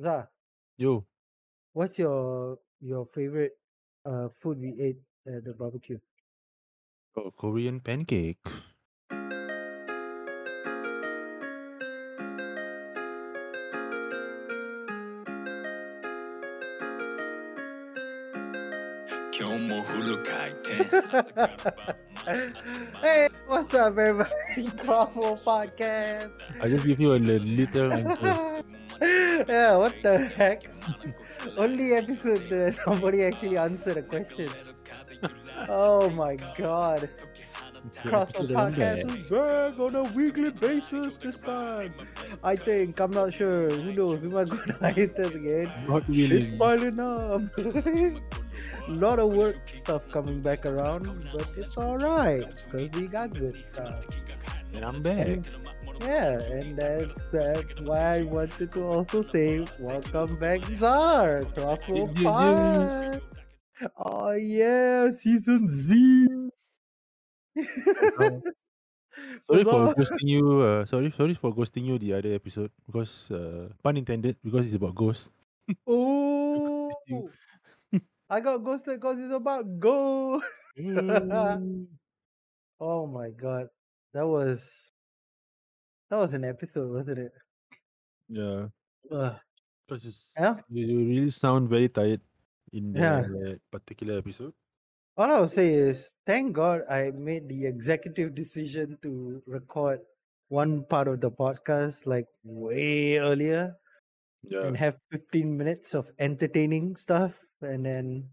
Zah, Yo, what's your your favorite uh food we ate at the barbecue? oh, Korean pancake. hey, what's up, everybody? Quaffle Podcast. I just give you a li- little answer. yeah, what the heck? Only episode that somebody actually answered a question. oh my god. Crossfit Podcast is back on a weekly basis this time. I think, I'm not sure. Who knows? We might go to hiatus again. Not really. It's really. piling up. lot of work stuff coming back around, but it's alright because we got good stuff. And I'm back. And, yeah, and that's, that's why I wanted to also say welcome back, Zar, to our full Yeah, yeah, pod. Oh yeah, season Z. Uh, Sorry for ghosting you. Uh, sorry, sorry for ghosting you the other episode because uh, pun intended because it's about ghosts. Oh. I got ghosted because it's about go. Oh my god, that was that was an episode, wasn't it? yeah, Ugh. it's, Yeah. you, you really sound very tired in Yeah. that particular episode. All I'll say is, thank God I made the executive decision to record one part of the podcast like way earlier Yeah. and have 15 minutes of entertaining stuff, and then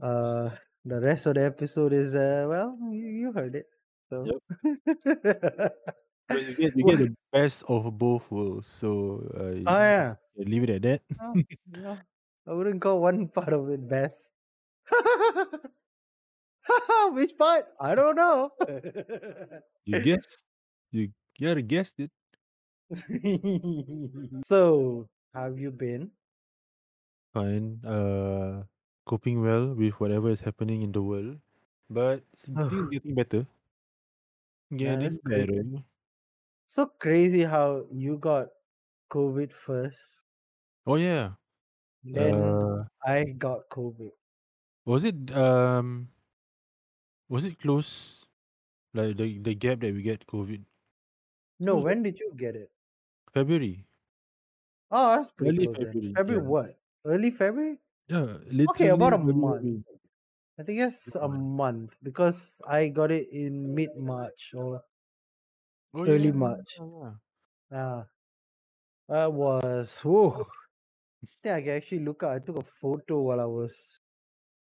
uh the rest of the episode is uh well you, you heard it. So Because you get you get the best of both worlds. So uh, Oh yeah. leave it at that. Oh, no, I wouldn't call one part of it best. Which part? I don't know. You guessed. You gotta guessed it. so, have you been? Fine. Uh, coping well with whatever is happening in the world, but things getting better. Yeah, that's great. better. So crazy how you got COVID first, Oh yeah. then Uh, I got COVID. was it um, was it close? Like the the gap that we get COVID No, Close, when did you get it? February. Oh, that's pretty Early close then. February. February Yeah. what? Early February? Yeah. Okay, about a early month. February. I think it's a month because I got it in mid March or Oh early yeah. March. yeah. Ah, that was whew. I think I can actually look up. I took a photo while I was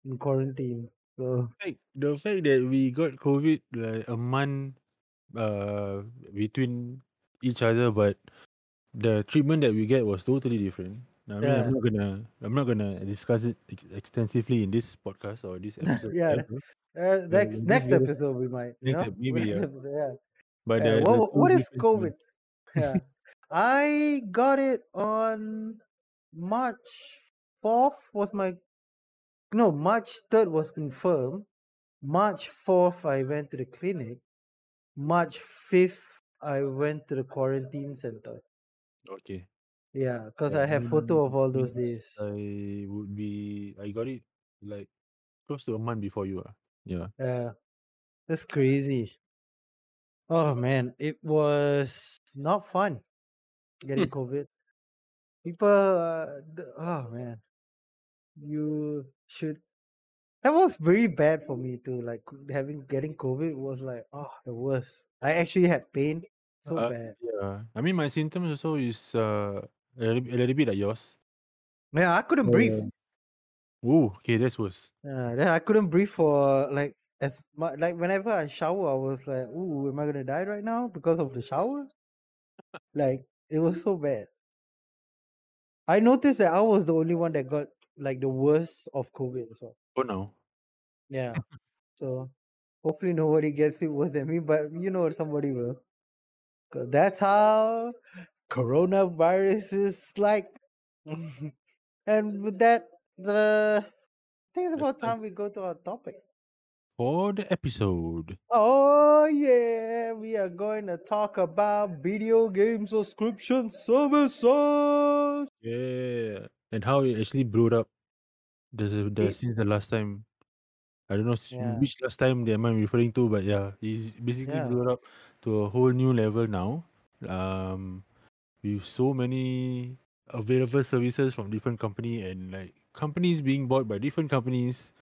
in quarantine. So fact, the fact that we got COVID like a month uh between each other, but the treatment that we get was totally different. I mean, yeah, I'm not gonna I'm not gonna discuss it ex- extensively in this podcast or this episode. yeah. ever, Uh, next next episode we might, next maybe yeah. episode, yeah. But Yeah, what what is COVID? Yeah, I got it on March fourth. Was my no March third was confirmed. March fourth, I went to the clinic. March fifth, I went to the quarantine center. Okay. Yeah, because Yeah, I have photo of all those days. I would be I got it like close to a month before you are. Yeah. Yeah, that's crazy. Oh man, it was not fun getting COVID. People, uh, th- oh man, you should. That was very bad for me too. Like having getting COVID was like, oh, the worst. I actually had pain so Uh, bad. yeah. I mean my symptoms also is uh a little, a little bit like yours. Man, I couldn't breathe. Uh, Ooh, okay, that's worse. Yeah, then I couldn't breathe for like as much. Like whenever I shower, I was like, "Ooh, am I gonna die right now because of the shower?" Like it was so bad. I noticed that I was the only one that got like the worst of COVID. So Oh no. yeah, so hopefully nobody gets it worse than me. But you know, somebody will. 'Cause that's how coronavirus is like. and with that, the I think it's That's about time we go to our topic. For the episode. Oh yeah, we are going to talk about video game subscription services. Yeah, and how it actually blew up. The the It- since the last time. I don't know Yeah, which last time they am I referring to, but yeah, he's basically yeah, blew up to a whole new level now. Um, with so many available services from different company and like companies being bought by different companies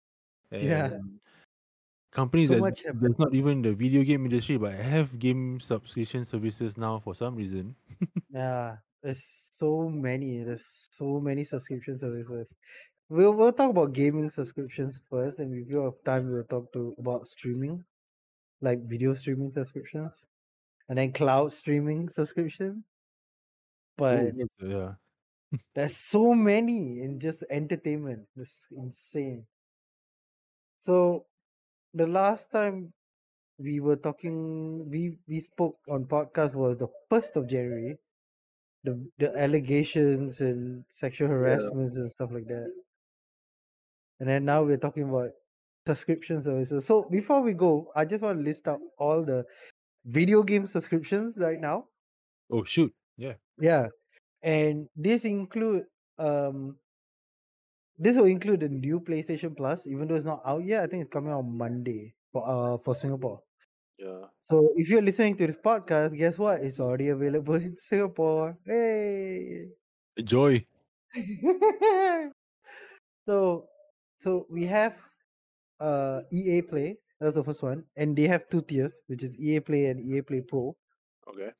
yeah. Companies So that that's not even the video game industry but have game subscription services now for some reason. Yeah, there's so many. There's so many subscription services. We'll we'll talk about gaming subscriptions first, and if you have time, we'll talk to about streaming, like video streaming subscriptions, and then cloud streaming subscriptions. But uh, yeah. there's so many in just entertainment. It's insane. So the last time we were talking, we we spoke on podcast was the first of January. The the allegations and sexual harassments and stuff like that. And then now we're talking about subscription services. So before we go, I just want to list out all the video game subscriptions right now. Oh shoot. Yeah. Yeah. And this include um this will include the new PlayStation Plus, even though it's not out yet. I think it's coming on Monday for uh for Singapore. Yeah. So if you're listening to this podcast, guess what? It's already available in Singapore. Hey. Joy. so so we have uh EA Play. That's the first one. And they have two tiers, which is EA Play and EA Play Pro. Okay.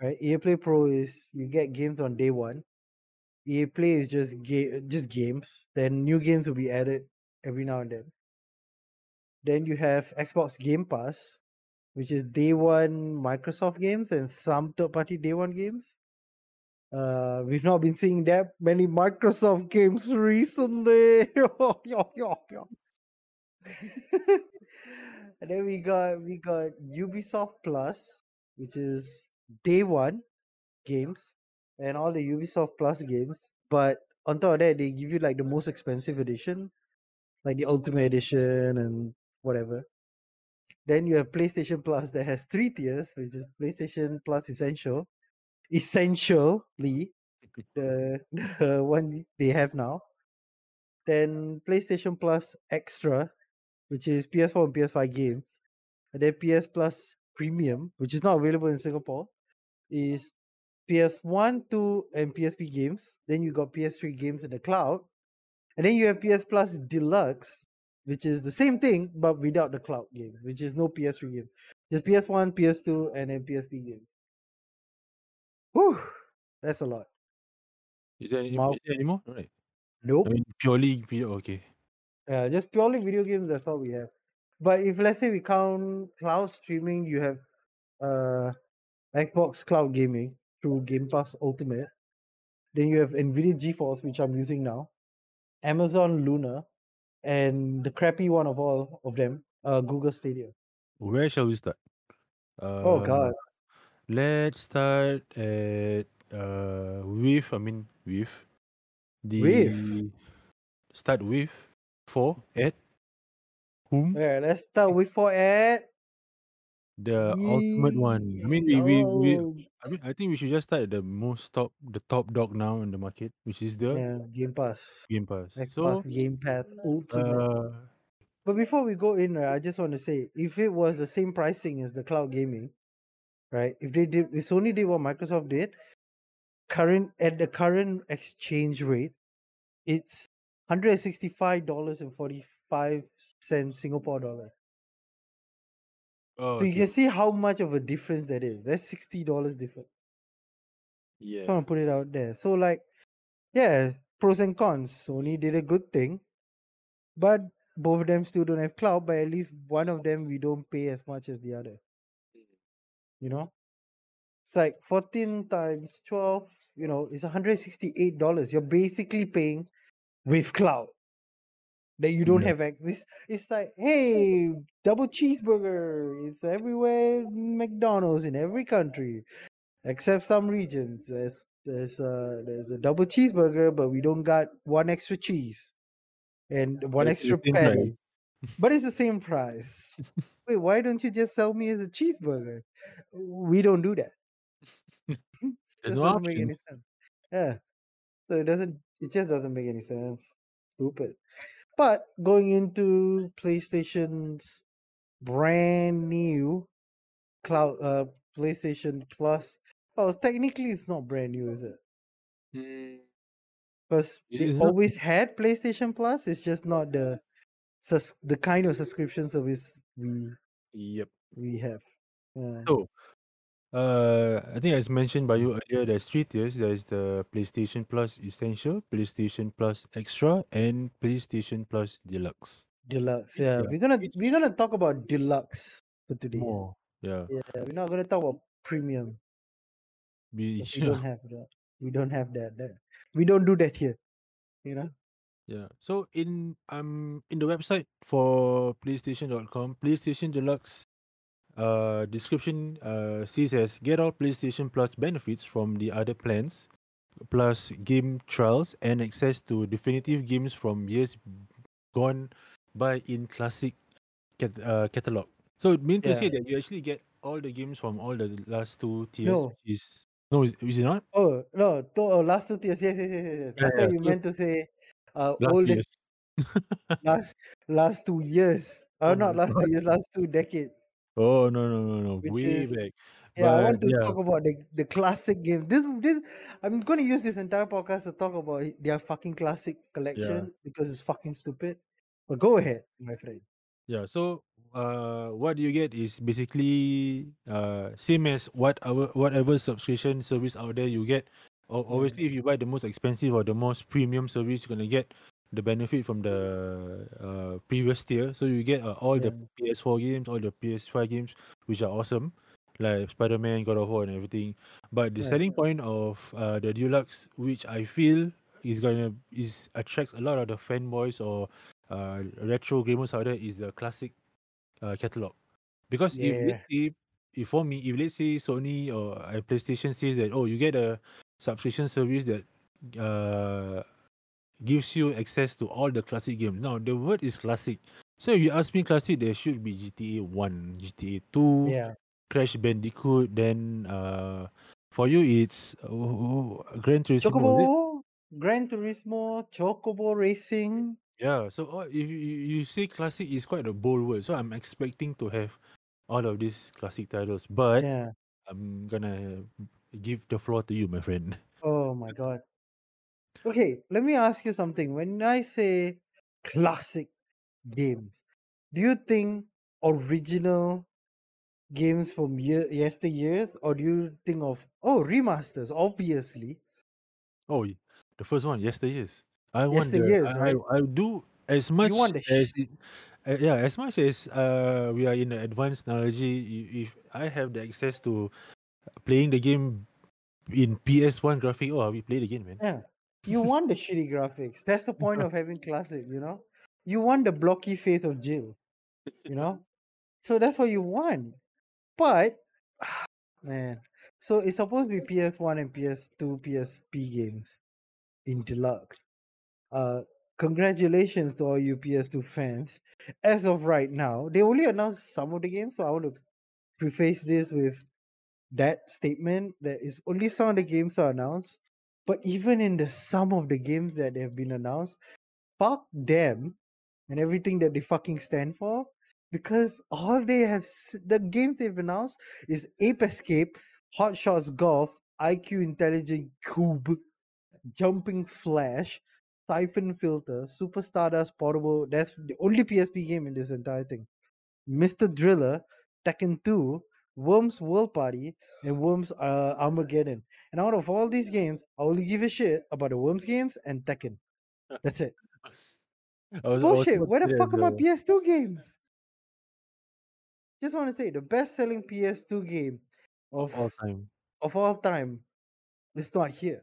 Right? EA Play Pro is you get games on day one. EA Play is just ga- just games. Then new games will be added every now and then. Then you have Xbox Game Pass, which is day one Microsoft games and some third party day one games. Uh, we've not been seeing that many Microsoft games recently. and then we got we got Ubisoft Plus, which is day one games and all the Ubisoft Plus games. But on top of that, they give you like the most expensive edition, like the Ultimate Edition and whatever. Then you have PlayStation Plus that has three tiers, which is PlayStation Plus Essential, Essentially, the, the one they have now. Then PlayStation Plus Extra, which is PS4 and PS5 games. And then PS Plus Premium, which is not available in Singapore, is PS1, 2, and PSP games. Then you got PS3 games in the cloud. And then you have PS Plus Deluxe, which is the same thing but without the cloud game, which is no PS3 game. Just PS1, PS2, and then PSP games. Whew, that's a lot. Is there any, Mal- is there any more? Right. Nope. I mean purely video okay. Yeah, just purely video games. That's all we have. But if let's say we count cloud streaming, you have uh Xbox Cloud Gaming through Game Pass Ultimate. Then you have Nvidia GeForce, which I'm using now, Amazon Luna, and the crappy one of all of them, uh, Google Stadia. Where shall we start? Uh, Oh God, Let's start at uh with I mean with the With? start with for at whom yeah. Let's start with for ad. The ultimate one. I mean we, we we Oh, I mean I think we should just start at the most top the top dog now in the market, which is the yeah, Game Pass, Game Pass. Xbox So Game Pass Ultimate. uh But before we go in, right, I just want to say, if it was the same pricing as the cloud gaming, right? If they did, if Sony did what Microsoft did, current at the current exchange rate, it's hundred and sixty-five dollars and forty-five cents Singapore dollar. Oh, so you can see how much of a difference that is. That's sixty dollars difference. yeah. Trying to put it out there. So like, yeah, pros and cons. Sony did a good thing, but both of them still don't have cloud. But at least one of them we don't pay as much as the other. Mm. you know it's like 14 times 12 you know it's 168 dollars you're basically paying with cloud that you don't Yeah. have access it's like hey double cheeseburger it's everywhere mcdonald's in every country except some regions there's there's a there's a double cheeseburger but we don't got one extra cheese and one It's extra patty but it's the same price. Wait, why don't you just sell me as a cheeseburger? We don't do that. There's no doesn't make option. any sense. Yeah. So it doesn't it just doesn't make any sense. Stupid. But going into PlayStation's brand new cloud uh PlayStation Plus. Oh, technically it's not brand new, is it? Because It- they not- always had PlayStation Plus. It's just not the sus- the kind of subscription service we Yep. we have. Yeah. So, uh, I think as mentioned by you earlier, there's three tiers. There's the PlayStation Plus Essential, PlayStation Plus Extra, and PlayStation Plus Deluxe. Deluxe. Yeah, yeah, we're gonna we're gonna talk about deluxe for today. More, yeah. Yeah, we're not gonna talk about premium. We, 'cause We don't have that. We don't have that. that. We don't do that here. You know. Yeah. So in um in the website for PlayStation.com, PlayStation Deluxe uh description uh says as get all PlayStation Plus benefits from the other plans, plus game trials and access to definitive games from years gone by in classic cat, uh, catalog. So it means to say that you actually get all the games from all the last two tiers, No. which is no, is, is it not? Oh no. To, oh, last two tiers. Yes, yes, yes, yes. yes. I thought yeah, you meant to say uh Last oldest years. last last two years. Uh, Oh not my last two years. Last two decades. Oh no no no no! Which Way is- back. Yeah, I want to yeah. talk about the, the classic game. This this I'm gonna use this entire podcast to talk about their fucking classic collection because it's fucking stupid. But go ahead, my friend. Yeah, so uh, what you get is basically uh same as what our whatever subscription service out there you get. Yeah. Obviously, if you buy the most expensive or the most premium service, you're gonna get the benefit from the uh previous tier. So you get uh, all the PS4 games, all the PS5 games, which are awesome, like Spider Man, God of War, and everything. But the Right. selling point of uh the deluxe, which I feel is gonna is attracts a lot of the fanboys or uh retro gamers out there is the classic uh catalog. Because if Yeah. let's say if for me, if let's say Sony or uh, PlayStation says that oh you get a subscription service that uh gives you access to all the classic games. Now the word is classic. So if you ask me classic, there should be GTA one, GTA two, Yeah. Crash Bandicoot. Then uh for you it's uh, Gran Turismo. Chocobo, Gran Turismo, Chocobo Racing. Yeah, so uh, if you, you you say classic is quite a bold word, so I'm expecting to have all of these classic titles, but Yeah. I'm gonna give the floor to you, my friend. Oh my god. Okay, let me ask you something. When I say classic games, do you think original games from year yesteryears, or do you think of oh remasters? Obviously, Oh, the first one, yesteryears. I want the I, right? I I do as much as it, uh, yeah, as much as uh we are in the advanced technology. If I have the access to playing the game in PS1 graphic, oh, we play the game, man. Yeah. You want the shitty graphics. That's the point of having classic, you know? You want the blocky face of Jill, you know? So that's what you want. But man, so it's supposed to be PS1 and PS2, PSP games in deluxe. Uh congratulations to all you PS2 fans. As of right now, they only announced some of the games, so I want to preface this with that statement that is only some of the games are announced. But even in the some of the games that have been announced, fuck them and everything that they fucking stand for. Because all they have, the games they've announced is Ape Escape, Hot Shots Golf, IQ Intelligent Cube, Jumping Flash, Siphon Filter, Super Stardust Portable. That's the only PSP game in this entire thing. Mr. Driller, Tekken 2, Worms World Party, and Worms uh, Armageddon. And out of all these games, I only give a shit about the Worms games and Tekken. That's it. It's was- I was bullshit. Where the fuck are my PS2 games? Just want to say the best selling PS2 game of all time? of all time is not here.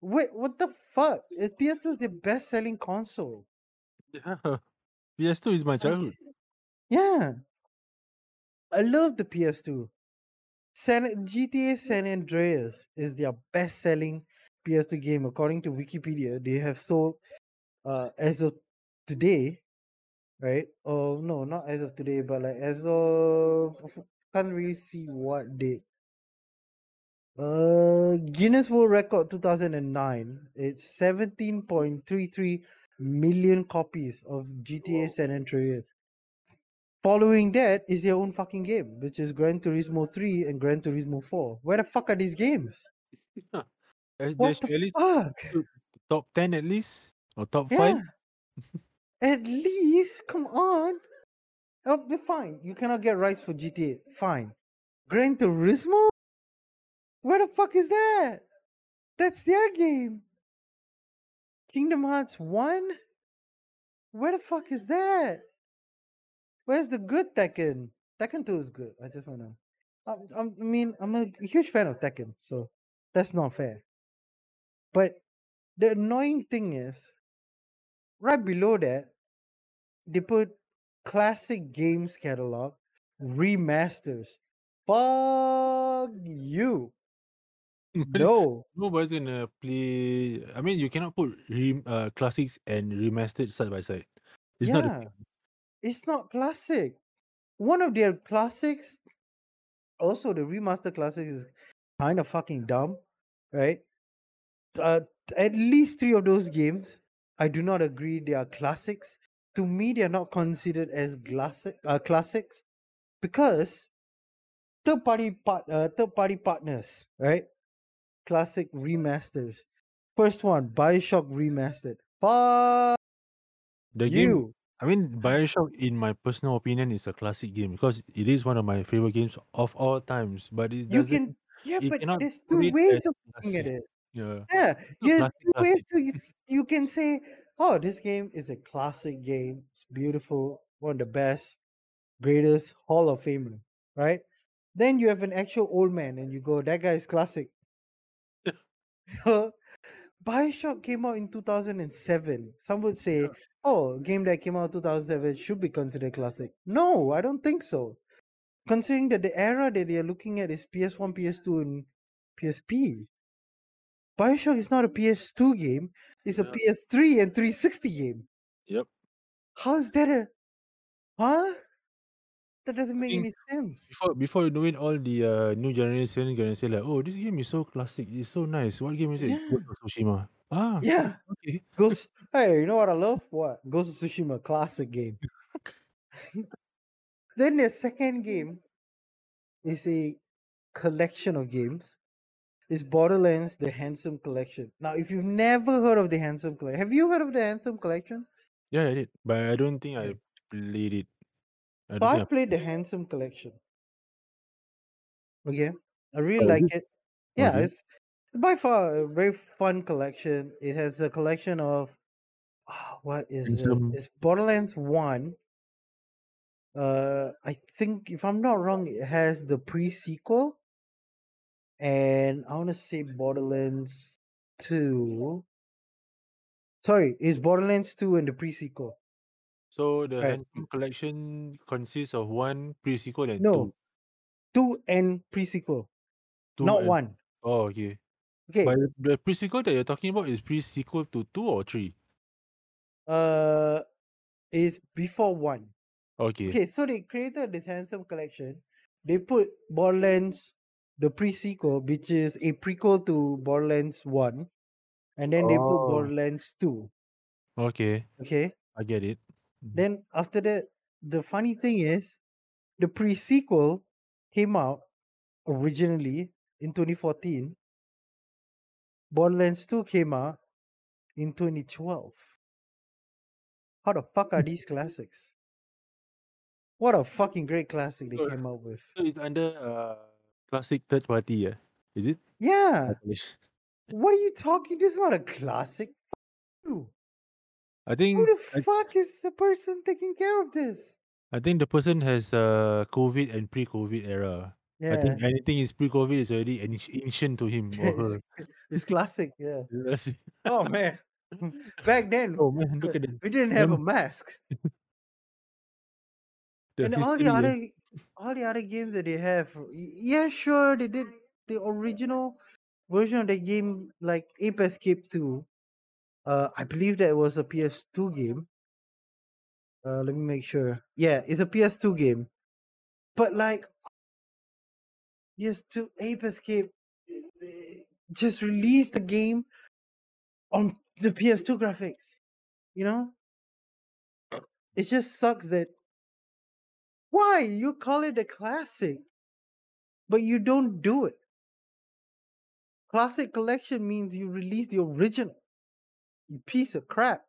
Wait, what the fuck? Is PS2 is the best selling console? Yeah, PS2 is my childhood. Yeah. I love the PS2. San GTA San Andreas is their best selling PS2 game. According to Wikipedia, they have sold uh as of today right? Oh no, not as of today, but like as of can't really see what date. Uh, Guinness World Record 2009. It's 17.33 million copies of GTA San Andreas. Following that is their own fucking game, which is Gran Turismo 3 and Gran Turismo 4. Where the fuck are these games? There's- What there's the fuck? top ten at least or top Yeah. five. At least, come on. Oh, they're fine. You cannot get rights for GTA. Fine. Gran Turismo? Where the fuck is that? That's their game. Kingdom Hearts 1? Where the fuck is that? Where's the good Tekken? Tekken 2 is good. I just wanna. I'm, I'm, I mean, I'm a huge fan of Tekken, so that's not fair. But the annoying thing is, right below that, they put classic games catalog remasters. Fuck you. No. Nobody's gonna play. I mean, you cannot put re- uh, classics and remastered side by side. It's not. yeah. Same. It's not classic. One of their classics, also the remaster classic is kind of fucking dumb, right? Uh, at least three of those games, I do not agree they are classics. To me, they are not considered as classic, uh, classics because third party part, uh, third party partners, right? Classic remasters. First one, Bioshock remastered. Fuck The game. I mean, Bioshock, in my personal opinion, is a classic game because it is one of my favorite games of all times. But it You can, yeah, but there's two ways of looking at it. Yeah. Yeah, It's not you classic, two ways to you can say, oh, this game is a classic game. It's beautiful, one of the best, greatest Hall of Famer, right? Then you have an actual old man, and you go, that guy is classic. Bioshock came out in 2007. Some would say, Yeah. Oh, a game that came out 2007 should be considered classic. No, I don't think so. Considering that the era that they are looking at is PS1, PS2, and PSP. Bioshock is not a PS2 game, it's a Yeah. PS3 and 360 game. Yep. How is that a huh? That doesn't make any sense. Before before you know it, all the uh, new generation gonna say like, "Oh, this game is so classic. It's so nice. What game is it? Yeah. Ghost of Tsushima." Ah, Yeah. okay. Ghost Hey, you know what I love? What? Ghost of Tsushima classic game. then the second game is a collection of games. It's Borderlands The Handsome Collection. Now, if you've never heard of the Handsome Collection, have you heard of the Handsome Collection? Yeah, I did, but I don't think I played it. I So I I played the Handsome Collection. Okay, I really Oh, like it? it. Oh, yeah, Okay. it's by far a very fun collection. It has a collection of what is it? It's Borderlands One. Uh, I think if I'm not wrong, it has the pre-sequel, and I want to say Borderlands Two. Sorry, it's Borderlands Two and the pre-sequel. So the Right. Collection consists of one pre-sequel and No, two. two and pre-sequel, Two not and one. oh, okay. Okay. But the- the pre-sequel that you're talking about is pre-sequel to two or three. Uh, is before one. Okay. Okay, so they created this handsome collection. They put Borderlands, the pre-sequel, which is a prequel to Borderlands One, and then they put Oh. Borderlands Two. Okay, Okay. I get it. Mhm. Then after that, the funny thing is, the pre-sequel came out originally in 2014. Borderlands 2 came out in 2012. How the fuck are these classics? What a fucking great classic they So- came up with. So it's under uh classic third party, yeah? Is it? Yeah. What are you talking? This is not a classic. You. I think Who the I, fuck is the person taking care of this? I think the person has uh COVID and pre-COVID era. Yeah. I think anything is pre-COVID is already ancient to him or her. it's classic. Yeah. Oh man. Back then, Oh man, look at them. we didn't have a mask. The and all history. the other all the other games that they have yeah sure they did the original version of the game like ape escape 2 uh i believe that was a ps2 game Uh, let me make sure. Yeah, it's a PS2 game. But like PS2 Ape Escape eh, eh, just released the game on the PS2 graphics. You know? It just sucks that why you call it a classic, but you don't do it. Classic collection means you release the original. You piece of crap.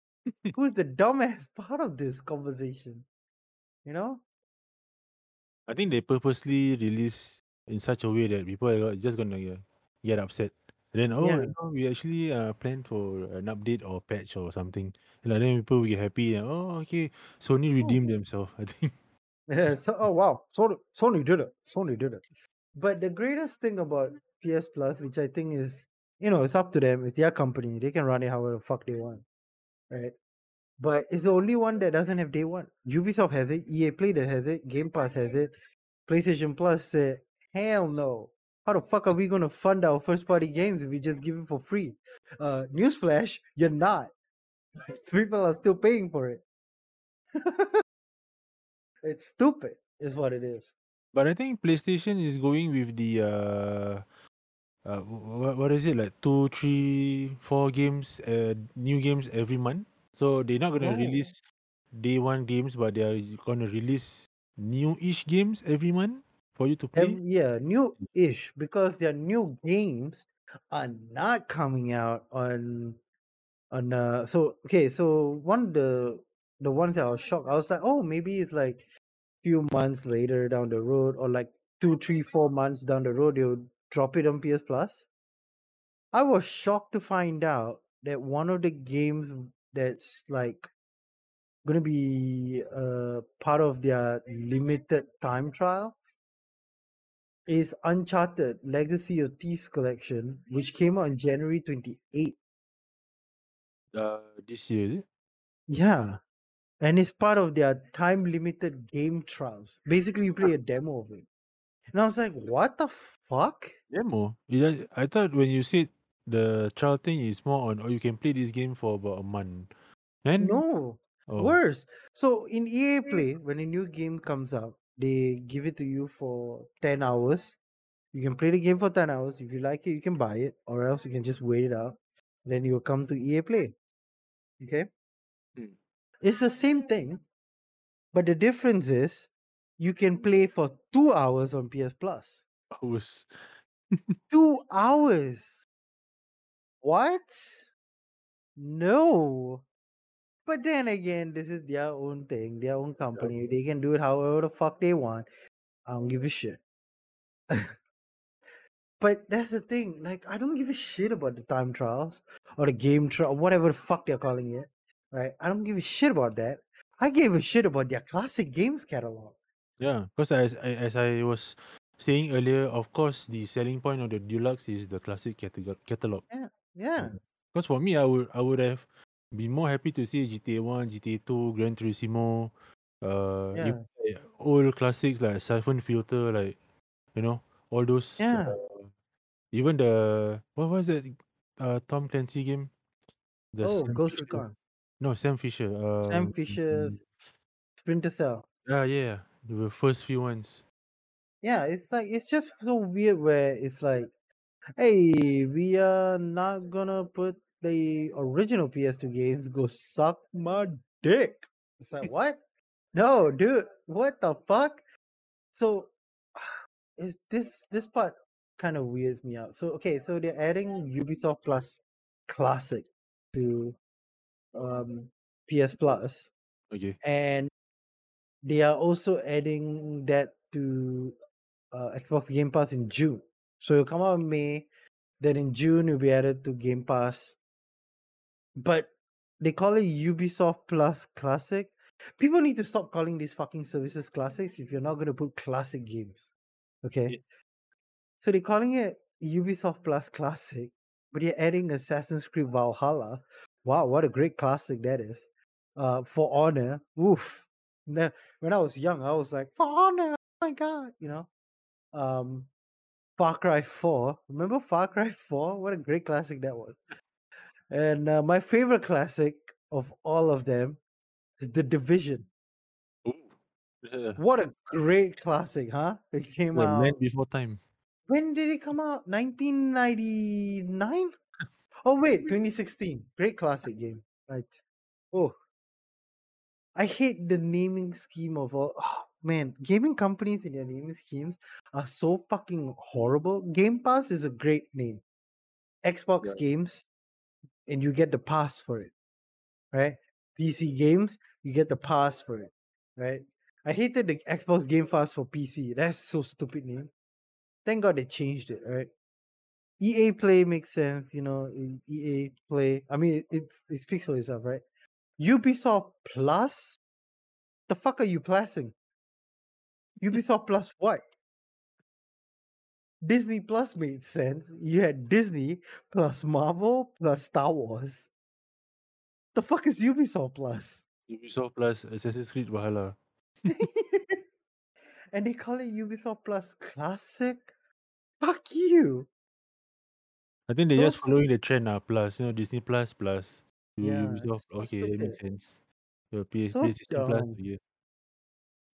Who's the dumbass part of this conversation? You know? I think they purposely release in such a way that people are just gonna get upset. And then, oh, Yeah. you know, we actually uh, planned for an update or patch or something. And then people will get happy. And, oh, okay, Sony redeemed themselves. I think. Yeah, so oh wow, Sony Sony did it. Sony did it. But the greatest thing about PS Plus, which I think is you know, it's up to them, it's their company. They can run it however the fuck they want. Right? But it's the only one that doesn't have day one. Ubisoft has it, EA Play that has it, Game Pass has it, PlayStation Plus said, hell no. How the fuck are we gonna fund our first party games if we just give it for free? Uh newsflash, you're not. People are still paying for it. it's stupid, is what it is. But I think PlayStation is going with the uh, uh, what, what is it like two, three, four games, uh, new games every month. So they're not gonna Oh. release day one games, but they are gonna release new-ish games every month for you to play. Ev- yeah, new-ish because their new games are not coming out on on uh so okay so one the the ones that I was shocked I was like oh maybe it's like few months later down the road or like two three four months down the road they'll drop it on PS Plus. I was shocked to find out that one of the games that's like gonna be uh part of their limited time trials is Uncharted Legacy of Thieves Collection, which came out on January 28th. Uh, this year, is it? Yeah. And it's part of their time limited game trials. Basically, you play a demo of it. And I was like, what the fuck? Demo. Just- I thought when you said the trial thing is more on, or you can play this game for about a month. Then No, oh, worse. So in EA Play, when a new game comes out, they give it to you for 10 hours. You can play the game for 10 hours. If you like it, you can buy it, or else you can just wait it out. Then you'll come to EA Play. Okay? Hmm. It's the same thing, but the difference is you can play for two hours on PS Plus. Was Two hours. What? No. But then again, this is their own thing, their own company. They can do it however the fuck they want. I don't give a shit. but that's the thing. Like, I don't give a shit about the time trials or the game trial, whatever the fuck they're calling it. Right? I don't give a shit about that. I gave a shit about their classic games catalog. yeah, because as as I was saying earlier, of course, the selling point of the deluxe is the classic catalog. Yeah, Yeah. Because for me, I would I would have been more happy to see GTA One, GTA Two, Gran Turismo, uh, Yeah. even like old classics like Siphon Filter, like you know all those. Yeah. Uh, even the what was that? Uh, Tom Clancy game. The Oh, Sam Ghost Fisher- Recon. No, Sam Fisher. Uh, Sam Fisher's Splinter Cell. Yeah, yeah, the first few ones. Yeah, it's like it's just so weird where it's like, hey, we are not gonna put the original PS2 games. Go suck my dick. It's like what? No, dude, what the fuck? So, is this this part kind of weirds me out. So okay, so they're adding Ubisoft Plus Classic to um PS Plus Okay. and they are also adding that to uh, Xbox Game Pass in June. So it'll come out in May, then in June it'll be added to Game Pass. But they call it Ubisoft Plus Classic. People need to stop calling these fucking services classics if you're not going to put classic games. Okay. Yeah. So they're calling it Ubisoft Plus Classic, but you're adding Assassin's Creed Valhalla. Wow, what a great classic that is. Uh, For Honor. Oof. Ne- When I was young, I was like, For Honor. Oh my god, you know. Um, Far Cry 4. Remember Far Cry 4? What a great classic that was. And uh, my favorite classic of all of them is The Division. Yeah. What a great classic, huh? It came land out. before time. When did it come out? 1999? Oh wait, 2016. Great classic game. Right. Oh. I hate the naming scheme of all. Oh, man, gaming companies and their naming schemes are so fucking horrible. Game Pass is a great name. Xbox Yeah. games, and you get the pass for it, right? PC games, you get the pass for it, right? I hated the Xbox Game Pass for PC. That's so stupid name. Thank God they changed it, right? EA Play makes sense, you know. in EA Play, I mean, it's it speaks for itself, right? Ubisoft Plus, the fuck are you plusing? Ubisoft Plus what? Disney Plus made sense. You had Disney plus Marvel plus Star Wars. The fuck is Ubisoft Plus? Ubisoft Plus Assassin's Creed Valhalla. and they call it Ubisoft Plus Classic? Fuck you. I think they're So just following the trend now. Plus, you know, Disney Plus plus Yeah, Ubisoft. Okay, that makes sense. The P- So PlayStation Plus. Yeah.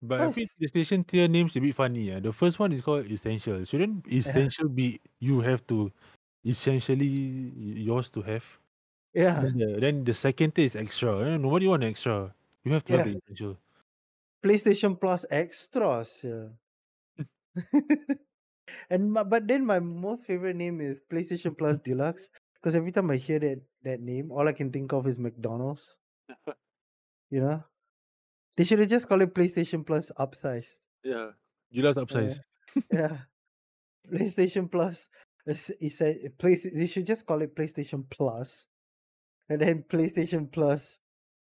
But I feel the station tier names a bit funny. Yeah. The first one is called Essential. Shouldn't Essential be you have to essentially yours to have? Yeah, Then the, then the second tier is extra. Eh, Nobody want extra. You have to have Yeah. the essential. PlayStation Plus extras. Yeah. and my, but then my most favorite name is PlayStation Plus Deluxe because every time I hear that that name, all I can think of is McDonald's. You know, they should have just called it PlayStation Plus upsized. Yeah. Julas upsize. Yeah, PlayStation Plus is, said place. They should just call it PlayStation Plus, and then PlayStation Plus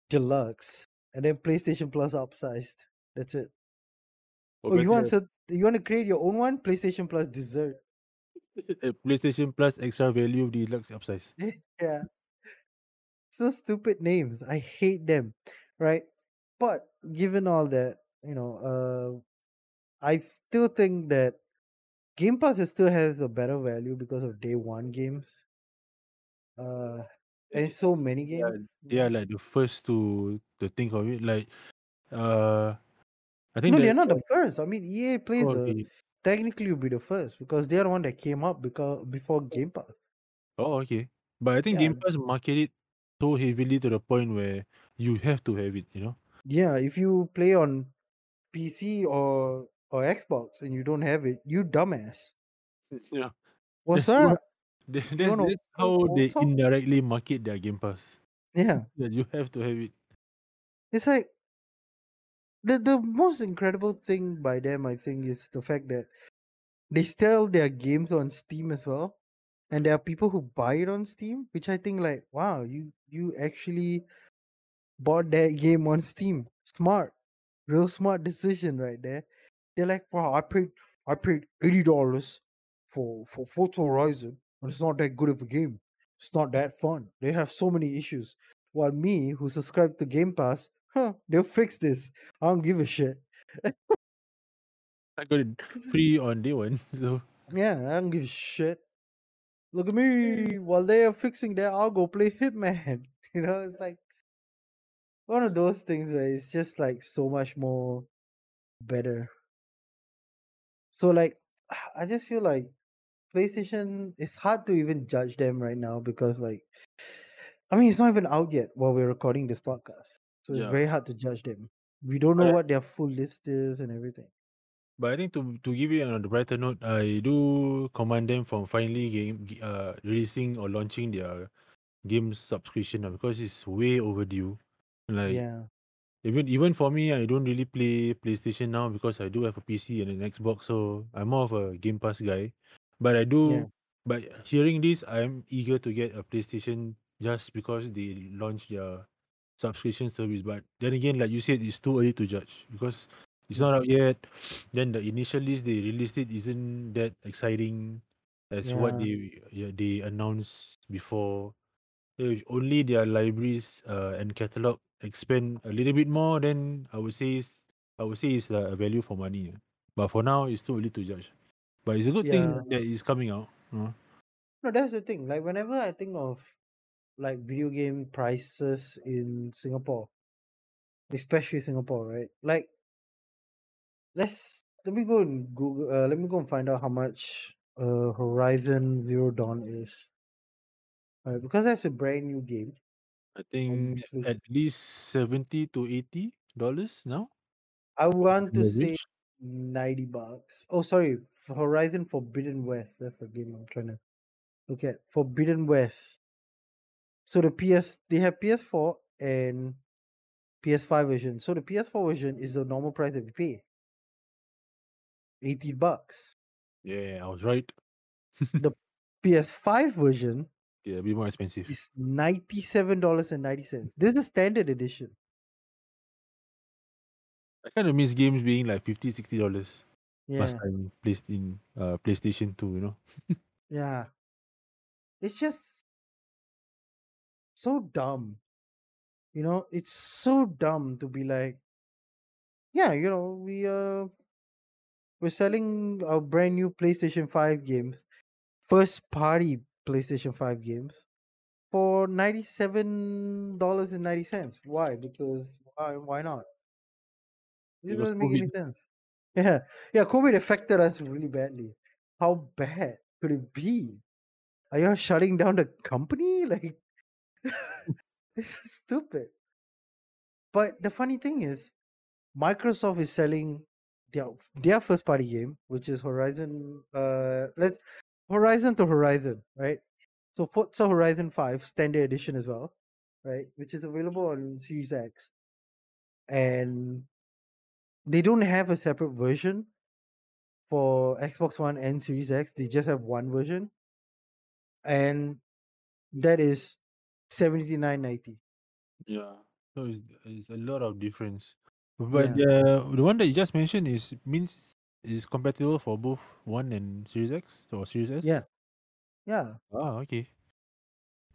Deluxe, and then PlayStation Plus upsized. That's it. Or Oh, you want so you want to create your own one? PlayStation Plus dessert. PlayStation Plus extra value deluxe upsize. yeah. So stupid names. I hate them. Right. But given all that, you know, uh I still think that Game Pass still has a better value because of day one games. Uh and so many games. they are like the first to to think of it. Like, uh, I think No, that they're not the first. I mean EA plays oh, the okay. technically will be the first because they're the one that came up because before Game Pass. Oh, okay. But I think Yeah. Game Pass market it so heavily to the point where you have to have it. You know. Yeah, if you play on PC or or Xbox and you don't have it, you dumbass. Mm, yeah. What's That's up? That's, how they indirectly market their Game Pass. Yeah. That you have to have it. It's like the the most incredible thing by them, I think, is the fact that they sell their games on Steam as well, and there are people who buy it on Steam, which I think like, wow, you you actually bought that game on Steam. Smart, real smart decision right there. They're like, wow, I paid I paid eighty dollars for for Forza Horizon, and it's not that good of a game. It's not that fun. They have so many issues. While me, who subscribed to Game Pass, huh, they'll fix this. I don't give a shit. I got it free on day one. So Yeah, I don't give a shit. Look at me. While they are fixing that, I'll go play Hitman. You know, it's like one of those things where it's just like so much more better. So like I just feel like PlayStation it's hard to even judge them right now because like I mean it's not even out yet while we're recording this podcast. So it's Yeah. very hard to judge them. We don't know But- what their full list is and everything. But I think to to give you on the brighter note, I do commend them from finally game uh releasing or launching their game subscription because it's way overdue. Like yeah. even even for me, I don't really play PlayStation now because I do have a PC and an Xbox, so I'm more of a Game Pass guy. But I do. Yeah. But hearing this, I'm eager to get a PlayStation just because they launched their subscription service. But then again, like you said, it's too early to judge because it's not out yet. Then the initial list they released it isn't that exciting as what Yeah. they yeah, they announced before. If only their libraries uh, and catalog expand a little bit more, then I would say is I would say it's uh, a value for money. But for now, it's too early to judge. But it's a good thing Yeah. that it's coming out. uh. No, that's the thing. Like whenever I think of like video game prices in Singapore, especially Singapore, right? Like, let's let me go and Google. Uh, let me go and find out how much uh, Horizon Zero Dawn is. Right, because that's a brand new game. I think at least seventy to eighty dollars now. I want to say average. ninety bucks. Oh, sorry, Horizon Forbidden West. That's the game I'm trying to look at. Forbidden West. So the PS they have PS4 and PS5 version. So the PS4 version is the normal price that we pay. 80 bucks. Yeah, I was right. The PS5 version Yeah, bit more expensive. It's $97.90. This is a standard edition. I kind of miss games being like 50 60 dollars Yeah. last time placed in uh PlayStation 2, you know. Yeah. It's just so dumb. You know, it's so dumb to be like, yeah, you know, we uh we're selling our brand new PlayStation 5 games, first party PlayStation 5 games for $97.90. Why? Because why why not? This doesn't make any sense. Yeah. Yeah, COVID affected us really badly. How bad could it be? Are you shutting down the company? Like this is stupid. But the funny thing is, Microsoft is selling their their first party game, which is Horizon. Uh, let's Horizon to Horizon, right? So Forza Horizon Five Standard Edition as well, right? Which is available on Series X, and they don't have a separate version for Xbox One and Series X. They just have one version, and that is seventy nine ninety. Yeah. So it's, it's a lot of difference. But Yeah, the the one that you just mentioned is means is compatible for both One and Series X or Series S. yeah, yeah, Ah, okay.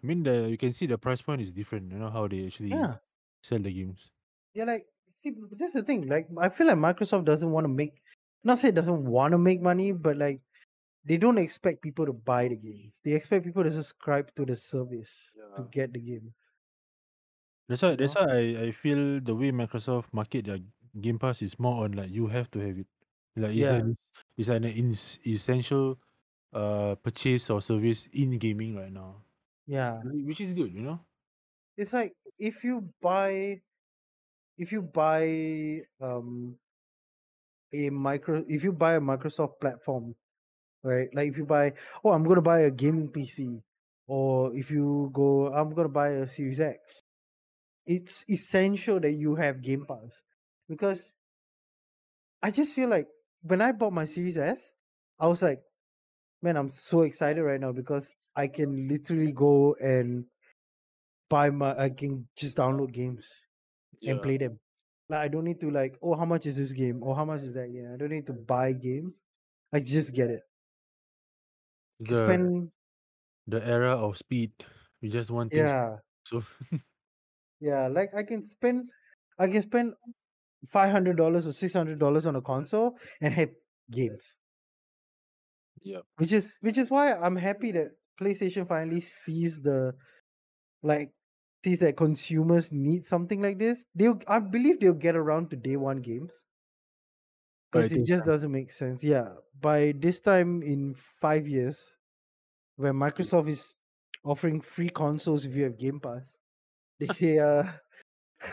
I mean the you can see the price point is different. You know how they actually yeah. sell the games. Yeah, like see, but that's the thing. Like, I feel like Microsoft doesn't want to make, not say it doesn't want to make money, but like they don't expect people to buy the games. They expect people to subscribe to the service to Yeah. get the game. That's why You that's know? why I, I feel the way Microsoft market their Game Pass is more on like you have to have it. Like it's Yeah, an it's an ins- essential uh purchase or service in gaming right now. yeah. Whi- Which is good, you know? It's like if you buy, if you buy um a micro, if you buy a Microsoft platform, right? Like if you buy, oh, I'm gonna buy a gaming PC, or if you go, I'm gonna buy a Series X. It's essential that you have Game Pass because I just feel like when I bought my Series S, I was like, man, I'm so excited right now because I can literally go and buy my, I can just download games and play them. Like I don't need to like, oh, how much is this game? Or how much is that game? I don't need to buy games. I just get it. The Spend the era of speed. We just want things yeah, so yeah. Like I can spend, I can spend five hundred dollars or six hundred dollars on a console and have games. yeah. which is which is why I'm happy that PlayStation finally sees the like sees that consumers need something like this. They'll I believe they'll get around to day one games because it just time. doesn't make sense. Yeah, by this time in five years, when Microsoft is offering free consoles if you have Game Pass, they uh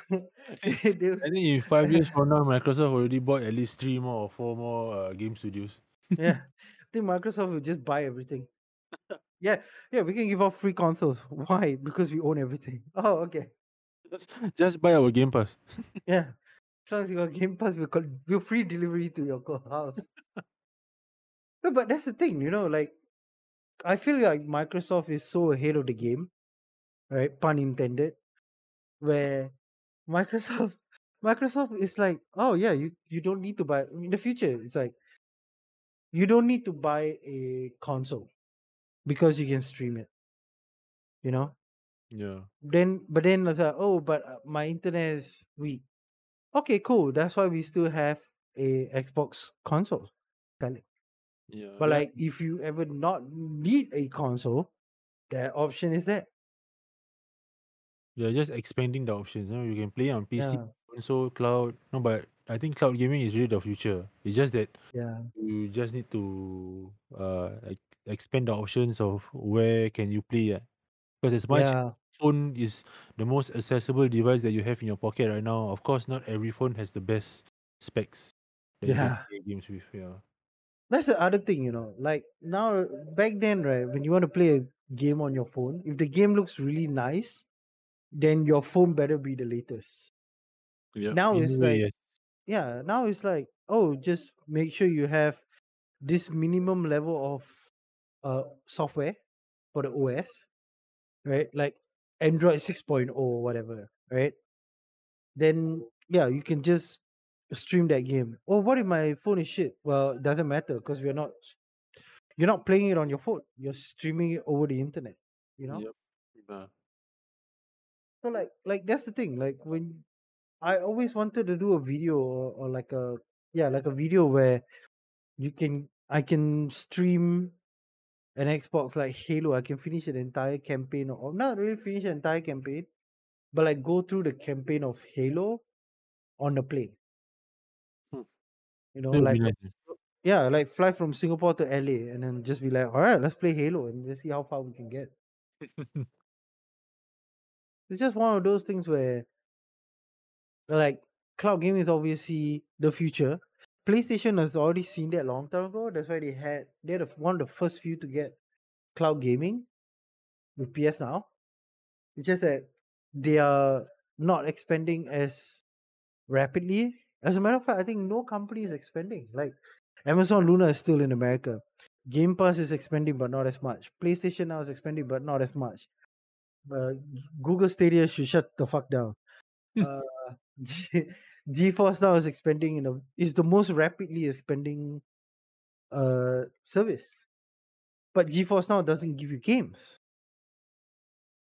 they, they, I think in five years from now, Microsoft already bought at least three more or four more uh, game studios. yeah, I think Microsoft will just buy everything. Yeah, yeah, we can give out free consoles. Why? Because we own everything. Oh, okay. Just, just buy our Game Pass. Yeah. As long as you got Game Pass, we'll, call, we'll free delivery to your house. no, but that's the thing, you know, like, I feel like Microsoft is so ahead of the game, right? Pun intended, where Microsoft Microsoft is like, oh yeah, you, you don't need to buy in the future. It's like you don't need to buy a console because you can stream it. You know? Yeah. Then but then it's like, oh, but uh, my internet is weak. Okay, cool. That's why we still have a Xbox console. Yeah. But are- like, if you ever not need a console, that option is there. They're just expanding the options. You know, you can play on PC, Yeah. console, cloud. No, but I think cloud gaming is really the future. It's just that Yeah, you just need to uh ex- expand the options of where can you play. Yeah. Because as much yeah, phone is the most accessible device that you have in your pocket right now. Of course, not every phone has the best specs that you can yeah. play games with. Yeah. That's the other thing, you know. Like now, back then, right, when you want to play a game on your phone, if the game looks really nice, then your phone better be the latest. Yep. Now it's like, yes. yeah, now it's like, oh, just make sure you have this minimum level of uh software for the OS, right? Like Android 6.0 or whatever, right? Then yeah, you can just stream that game. Oh, what if my phone is shit? Well, it doesn't matter because we're not you're not playing it on your phone. You're streaming it over the internet. You know? Yep. So like like that's the thing. Like when I always wanted to do a video or, or like a yeah, like a video where you can I can stream an Xbox like Halo. I can finish an entire campaign or not really finish an entire campaign, but like go through the campaign of Halo on the plane. Hmm. You know, that would like nice. Yeah, like fly from Singapore to LA and then just be like, all right, let's play Halo and just see how far we can get. It's just one of those things where like cloud gaming is obviously the future. PlayStation has already seen that long time ago. That's why they had they're the, one of the first few to get cloud gaming with PS Now. It's just that they are not expanding as rapidly. As a matter of fact, I think no company is expanding. Like Amazon Luna is still in America. Game Pass is expanding, but not as much. PlayStation now is expanding, but not as much. Uh, Google Stadia should shut the fuck down. Uh, G- GeForce now is expanding in a is the most rapidly expanding uh service. But GeForce now doesn't give you games.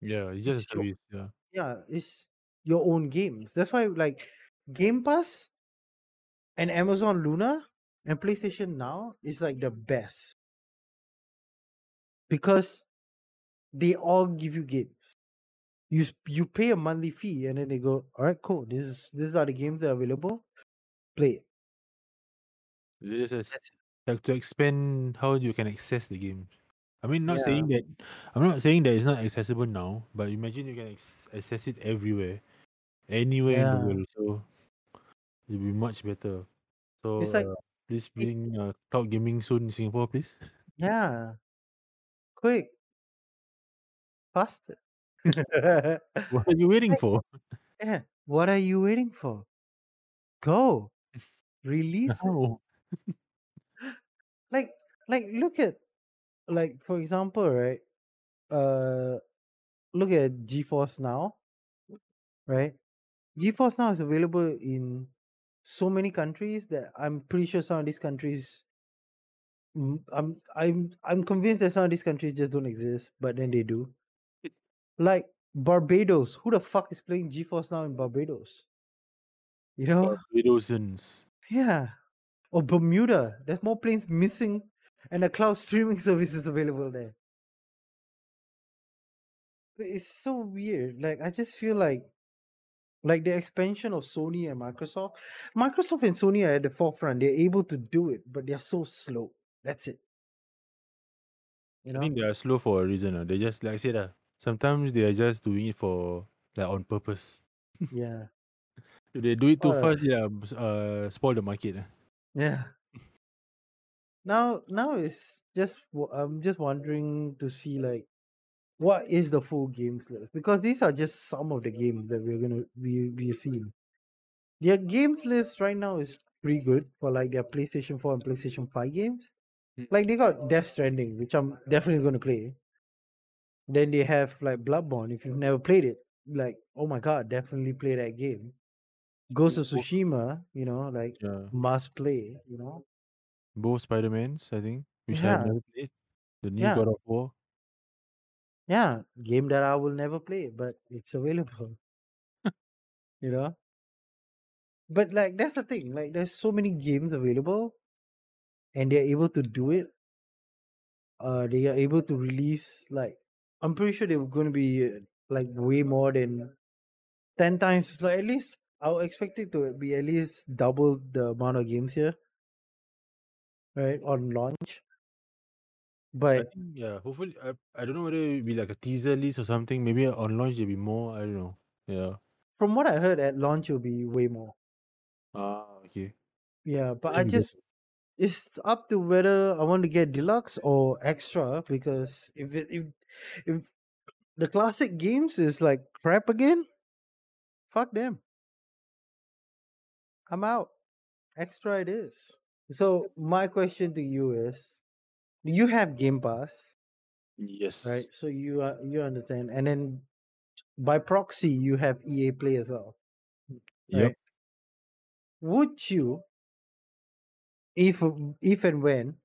yeah, it's It's just a your service. Yeah. yeah, it's your own games. That's why like Game Pass and Amazon Luna and PlayStation Now is like the best because they all give you games. You you pay a monthly fee and then they go, all right, cool. This is these are the games that are available. Play it. It's That's it. like to expand how you can access the game. I mean, not Yeah, saying that I'm not saying that it's not accessible now, but imagine you can ex- access it everywhere, anywhere in the world. So it'll be much better. It's So like uh, please bring uh, cloud gaming soon in Singapore, please. yeah, quick, faster. what are you waiting for? yeah, what are you waiting for? Go release it. No. Like, like look at like for example, right? Uh, look at GeForce Now, right? GeForce Now is available in so many countries that I'm pretty sure some of these countries. mm, I'm I'm I'm convinced that some of these countries just don't exist, but then they do. Like Barbados, who the fuck is playing GeForce Now in Barbados? You know? Barbadosans. Yeah. Or Bermuda. There's more planes missing and a cloud streaming service is available there. But It's so weird. Like I just feel like like the expansion of Sony and Microsoft. Microsoft and Sony are at the forefront. They're able to do it, but they're so slow. That's it. You know? I think they are slow for a reason. They just like I said, uh, sometimes they are just doing it for like on purpose. Yeah. If they do it too fast, yeah, uh, spoil the market. Uh. yeah. Now now it's just I'm just wondering to see like what is the full games list because these are just some of the games that we're gonna be be seeing. Their games list right now is pretty good for like their PlayStation 4 and PlayStation 5 games. Mm. Like they got Death Stranding, which I'm definitely gonna play. Then they have like Bloodborne. If you've never played it, like oh my god, definitely play that game. Ghost of Tsushima, you know, like yeah, must play. You know, both Spider Mans, I think, which I have never played. The new yeah, God of War. yeah. Game that I will never play, but it's available. You know, but like that's the thing. Like there's so many games available, and they're able to do it uh they are able to release like I'm pretty sure they were going to be uh, like way more than 10 times like at least I'll expect it to be at least double the amount of games here, right? On launch. I But think yeah. Hopefully, I I don't know whether it'll be like a teaser list or something. Maybe on launch there'll be more. I don't know. Yeah. from what I heard, at launch it'll be way more. Ah, okay. Yeah, but I That'll be good. just it's up to whether I want to get deluxe or extra because if it if if the classic games is like crap again, fuck them. I'm out. Extra it is. So my question to you is Do you have Game Pass, Yes. right? So you uh, you understand. And then by proxy you have EA Play as well. Yep. Would you if if and when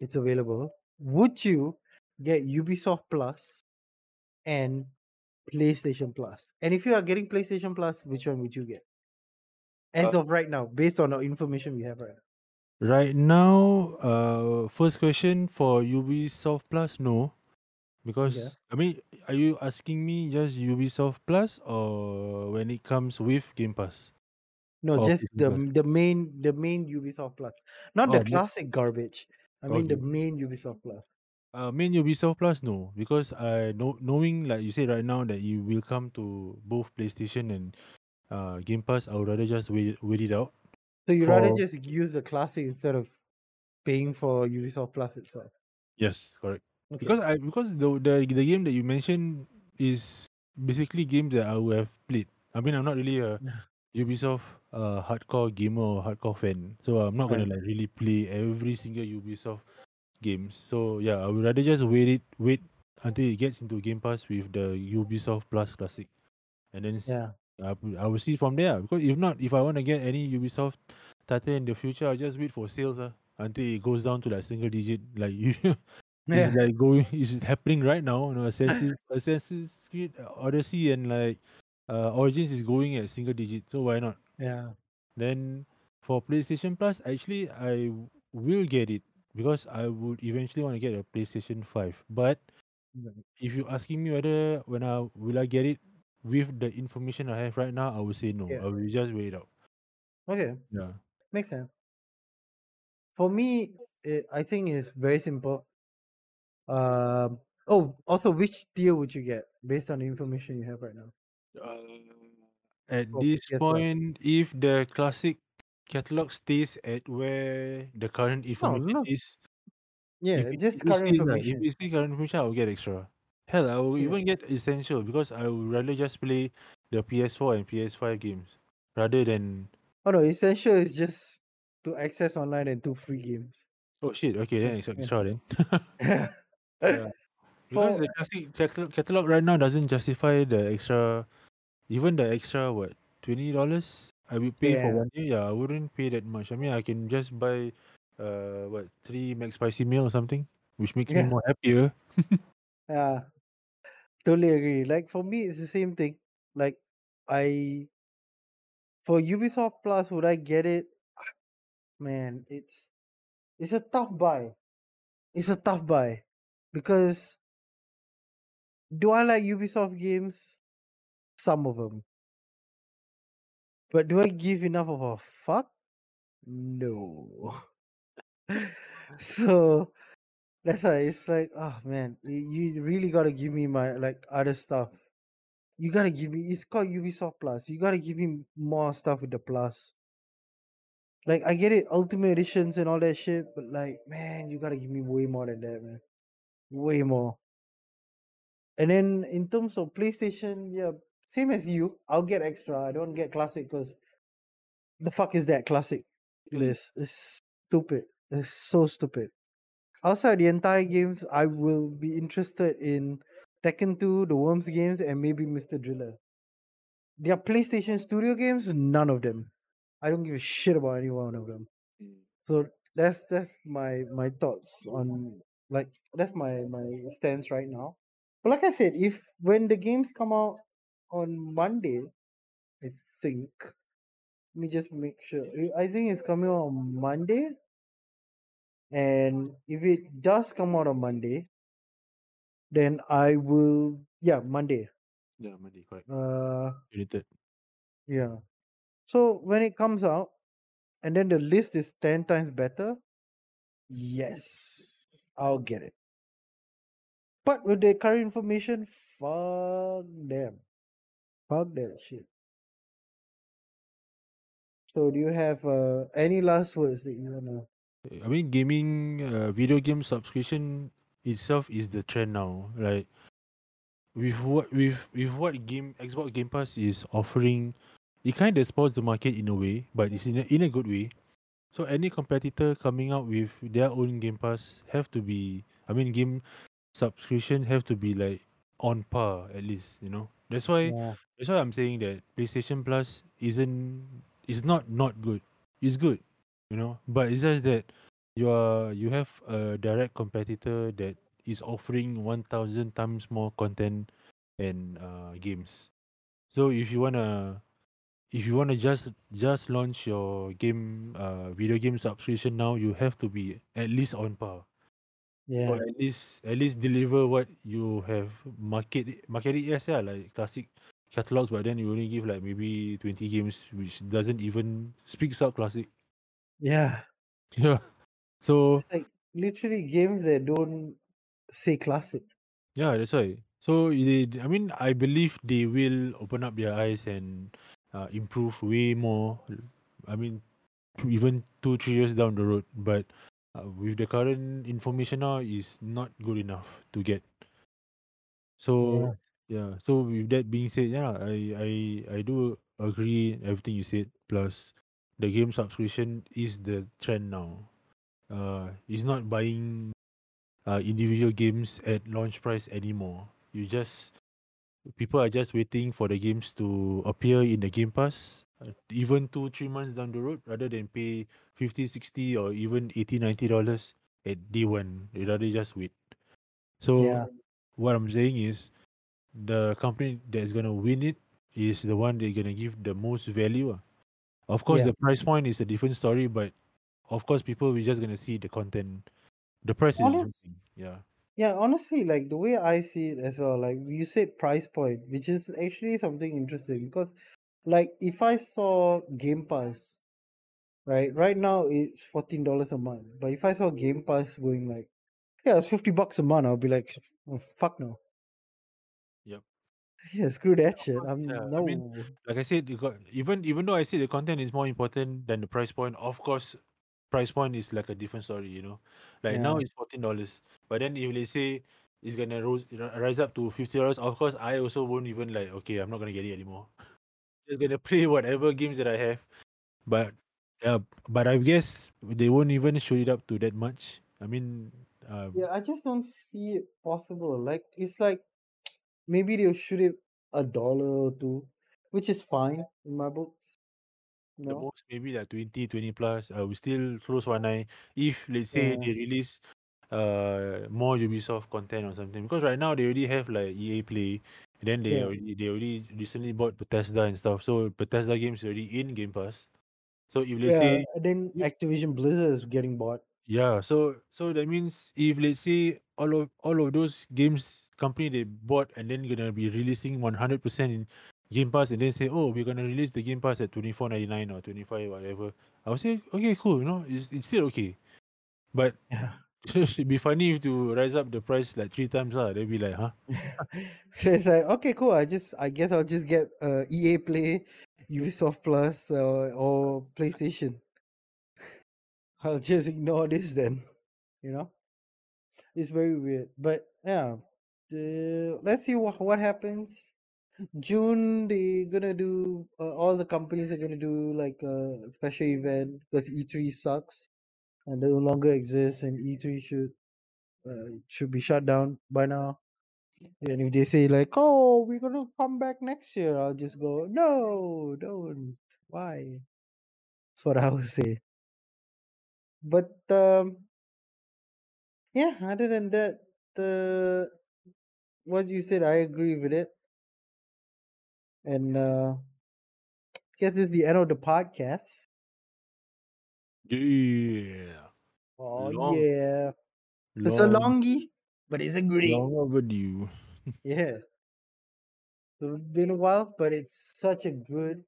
it's available, would you get Ubisoft Plus and PlayStation Plus? And if you are getting PlayStation Plus, which one would you get? As Uh, of right now, based on the information we have right now. Right now, uh, first question for Ubisoft Plus, no, because Okay. I mean, are you asking me just Ubisoft Plus or when it comes with Game Pass? No, Or just the Plus? the main the main Ubisoft Plus. Not the Oh, just classic garbage. I mean the main Ubisoft Plus. Uh, main Ubisoft Plus, no, because I know knowing like you said right now that you will come to both PlayStation and uh Game Pass, I would rather just wait wait it out. So you rather just use the classic instead of paying for Ubisoft Plus itself. yes, correct. Okay. Because I because the the the game that you mentioned is basically games that I would have played. I mean, I'm not really a Ubisoft uh hardcore gamer or hardcore fan, so I'm not gonna like really play every single Ubisoft games. So yeah, I would rather just wait it wait until it gets into Game Pass with the Ubisoft Plus Classic, and then Yeah. I will- I will see from there. ah. Because if not, if I want to get any Ubisoft title in the future, I'll just wait for sales uh, until it goes down to like single digit. Like you, it's Yeah. like going, it's happening right now. You know, Assassin's Assassin's Creed uh, Odyssey and like uh, Origins is going at single digit. So why not? Yeah. Then for PlayStation Plus, actually I will get it because I would eventually want to get a PlayStation Five. But Right. if you're asking me whether when I will I get it with the information I have right now, I would say no. Yeah. I will just wait it out. Okay. Yeah. Makes sense. For me, it, I think it's very simple. Um. Oh, also, which tier would you get based on the information you have right now? Uh, at For this point, if the classic catalog stays at where the current No, information is, Yeah, if it, just if it current stays, if information. it stays current information, I will get extra. Hell, I will Yeah. even get essential because I would rather just play the PS4 and PS5 games rather than Oh no, essential is just to access online and two free games. oh shit. Okay, then it's yeah. extra then. Yeah. yeah, because For the classic catalog, catalog right now doesn't justify the extra, even the extra what twenty dollars I will pay for yeah, one year. Yeah, I wouldn't pay that much. I mean, I can just buy uh what three McSpicy meal or something, which makes me yeah, more happier. yeah. Totally agree. Like for me, it's the same thing. Like I for Ubisoft Plus, would I get it? Ah, Man, it's it's a tough buy. It's a tough buy because do I like Ubisoft games? Some of them, but do I give enough of a fuck? No. so that's why it's like, oh man, you, really gotta give me my like other stuff. You gotta give me. It's called Ubisoft Plus. You gotta give me more stuff with the plus. Like I get it, Ultimate Editions and all that shit, but like, man, you gotta give me way more than that, man. Way more. And then in terms of PlayStation, yeah, same as you. I'll get extra. I don't get classic because the fuck is that classic Mm. list? It's stupid. It's so stupid. Outside the entire games, I will be interested in Tekken 2, the Worms games, and maybe Mr. Driller. Their PlayStation Studio games, none of them. I don't give a shit about any one of them. Mm. So that's that's my my thoughts on like that's my my stance right now. But like I said, if when the games come out on Monday, I think let me just make sure. I- think it's coming out on Monday. And if it does come out on Monday, then I will yeah, Monday. Yeah, Monday, correct. Uh yeah. So when it comes out and then the list is 10 times better, yes, I'll get it. But with the current information, fuck them. Shit. So do you have uh, any last words that you wanna I mean, gaming, uh, video game subscription itself is the trend now. Like with what with with what game Xbox Game Pass is offering, it kind of spoils the market in a way, but it's in a, in a good way. So any competitor coming out with their own Game Pass have to be, I mean, game subscription have to be like on par at least. You know, that's why Yeah. that's why I'm saying that PlayStation Plus isn't is not not good. It's good, you know, but it's just that you are you have a direct competitor that is offering one thousand times more content and uh, games. So if you wanna if you wanna just just launch your game uh video game subscription now, you have to be at least on par or Yeah. at least at least deliver what you have market it- market it as yeah, like classic catalogs, but then you only give like maybe twenty games, which doesn't even speaks out classic. Yeah. Yeah. So It's like literally games that don't say classic. yeah, that's why. So they, I mean, I believe they will open up their eyes and uh, improve way more. I mean, even two three years down the road, but uh, with the current information now, is not good enough to get. Yeah. So yeah. So with that being said, yeah, I I I do agree everything you said. Plus, the game subscription is the trend now. Uh, it's not buying uh individual games at launch price anymore. You just people are just waiting for the games to appear in the Game Pass. Uh, even two three months down the road, rather than pay 50 60 or even 80 90 dollars at day one, they rather just wait. So Yeah. what I'm saying is the company that's gonna win it is the one they're gonna give the most value. ah. Of course, Yeah. the price point is a different story, but of course, people we just gonna see the content. The price is a different Honest thing. Yeah, yeah, honestly, like the way I see it as well, like you said price point, which is actually something interesting because like if I saw Game Pass, right, right now it's fourteen dollars a month. But if I saw Game Pass going like, yeah, it's fifty bucks a month, I'll be like, oh, fuck no. yep. Yeah, screw that shit. I'm yeah. I mean, no like I said, you got even even though I say the content is more important than the price point. Of course, price point is like a different story. You know, like now it's fourteen dollars, but then if they say it's gonna rose, rise up to fifty dollars, of course I also won't even like. Okay, I'm not gonna get it anymore. Just gonna play whatever games that I have. But yeah, but I guess they won't even show it up to that much. I mean, um, Yeah, I just don't see it possible. Like it's like maybe they'll shoot it a dollar or two, which is fine in my books. The No? most maybe like 20, 20 plus. I will still close one eye if let's say Yeah. they release uh more Ubisoft content or something. Because right now they already have like EA Play. Then they Yeah. already they already recently bought Bethesda and stuff. So Bethesda games already in Game Pass. So if let's Yeah. say And then if Activision Blizzard is getting bought. Yeah, so so that means if let's say all of all of those games company they bought and then gonna be releasing one hundred percent in Game Pass and then say, oh, we're gonna release the Game Pass at twenty four ninety nine or twenty five whatever. I would say, okay, cool, you know, it's it's still okay. But Yeah. it'd be funny if to rise up the price like three times lah. They'd be like, huh? so it's like okay, cool. I just I guess I'll just get uh, EA Play, Ubisoft Plus, uh, or PlayStation. I'll just ignore this then. You know, it's very weird. But yeah, the, let's see what what happens. June they gonna do uh, all the companies are gonna do like a special event because E3 sucks and they no longer exists and E3 should uh, should be shut down by now. And if they say like, "Oh, we're gonna come back next year," I'll just go, "No, don't. Why?" That's what I would say. But um, yeah. Other than that, the what you said, I agree with it. And uh, I guess this is the end of the podcast. Yeah. Oh Long yeah, it's a long longie, but it's a goodie. long overdue. Yeah, it's been a while, but it's such a good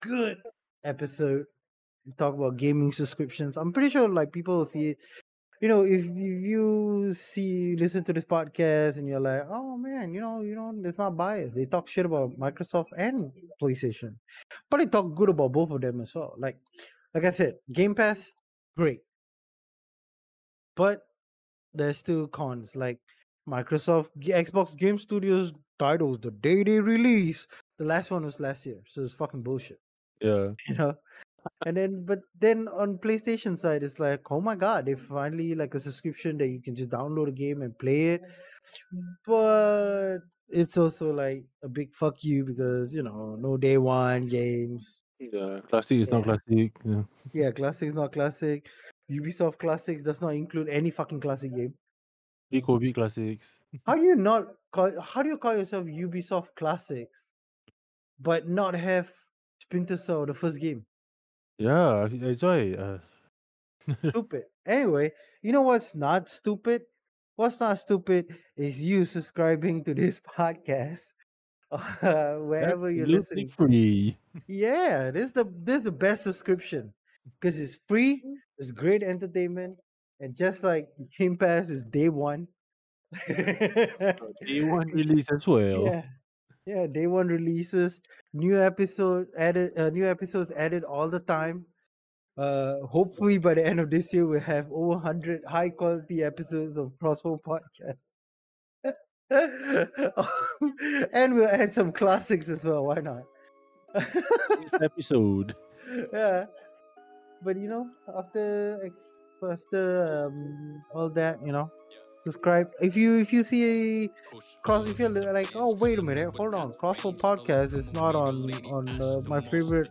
good episode. We talk about gaming subscriptions. I'm pretty sure like people will see you know, if, if you see listen to this podcast and you're like, oh man, you know, you know, it's not biased. They talk shit about Microsoft and PlayStation, but they talk good about both of them as well. Like, like I said, Game Pass, great, but there's still cons. Like Microsoft, Xbox Game Studios titles the day they release. The last one was last year, so it's fucking bullshit. Yeah. You know, and then but then on PlayStation side, it's like, oh my god, they finally like a subscription that you can just download a game and play it. But it's also like a big fuck you because you know no day one games. Yeah. Classic is not classic. Yeah. Yeah, classic is not classic. Ubisoft classics does not include any fucking classic game. Pre-COVID classics. How do you not call? How do you call yourself Ubisoft classics, but not have Splinter Cell the first game? Yeah, I enjoy. Uh, stupid. Anyway, you know what's not stupid? What's not stupid is you subscribing to this podcast uh, wherever you're listening. free. Yeah, this is the this is the best subscription because it's free, it's great entertainment, and just like Game Pass is day one. Day one release as well. yeah, yeah, day one releases, new episodes added, uh, new episodes added all the time. Uh, hopefully by the end of this year we'll have over 100 high quality episodes of Crossbow Podcast. and we'll add some classics as well. Why not? Episode. yeah. But you know, after ex- after um, all that, you know, subscribe. If you if you see a cross, if you're like, oh wait a minute, hold on, Crossbow Podcast is not on on uh, my favorite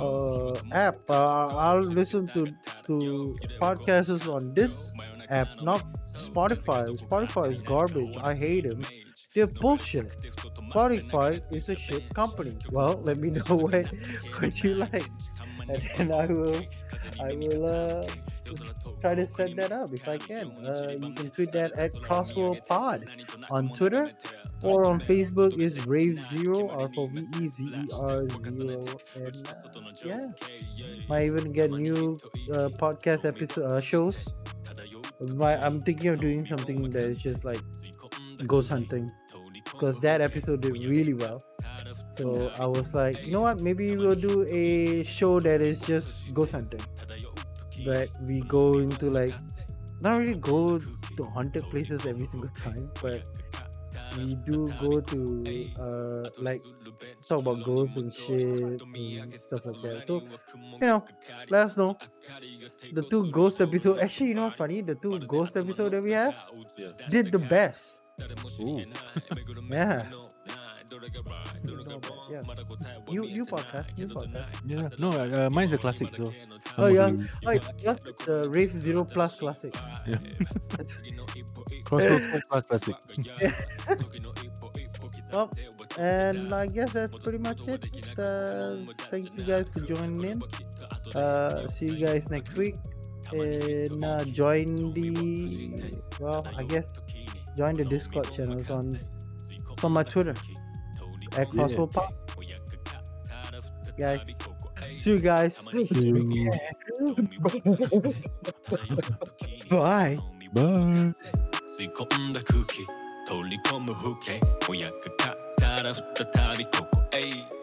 uh, app. Uh, I'll listen to to podcasts on this app, not Spotify. Spotify is garbage. I hate them. They're bullshit. Spotify is a shit company. Well, let me know what what you like, and then I will I will uh, try to set that up if I can. Uh, you can tweet that at Crossroad Pod on Twitter or on Facebook is Rave Zero or for V E Z E R Zero. And uh, yeah, might even get new uh, podcast episode uh, shows. My, I'm thinking of doing something that is just like ghost hunting because that episode did really well. So I was like, you know what? Maybe we'll do a show that is just ghost hunting, but we go into like not really go to haunted places every single time, but we do go to uh like talk about ghosts and shit and stuff like that. So you know, let us know. The two ghost episode. Actually, you know what's funny? The two ghost episode that we have Yeah. did the best. Ooh. Yeah. Yeah. You you podcast. You podcast. Yeah. No, uh, uh, mine's a classic, so. Oh yeah. Oh yeah. Yours is the Rave Zero Plus Classic. Yeah. Crossroad Plus classic. Well, and I guess that's pretty much it. Uh, thank you guys for joining in. Uh, see you guys next week. And uh, join the well, I guess join the Discord channels on on my Twitter at Crossroad Pop. Guys, see you guys. Bye. Bye. 吸い込んだ空気取り込む風景親が語ら再びここへ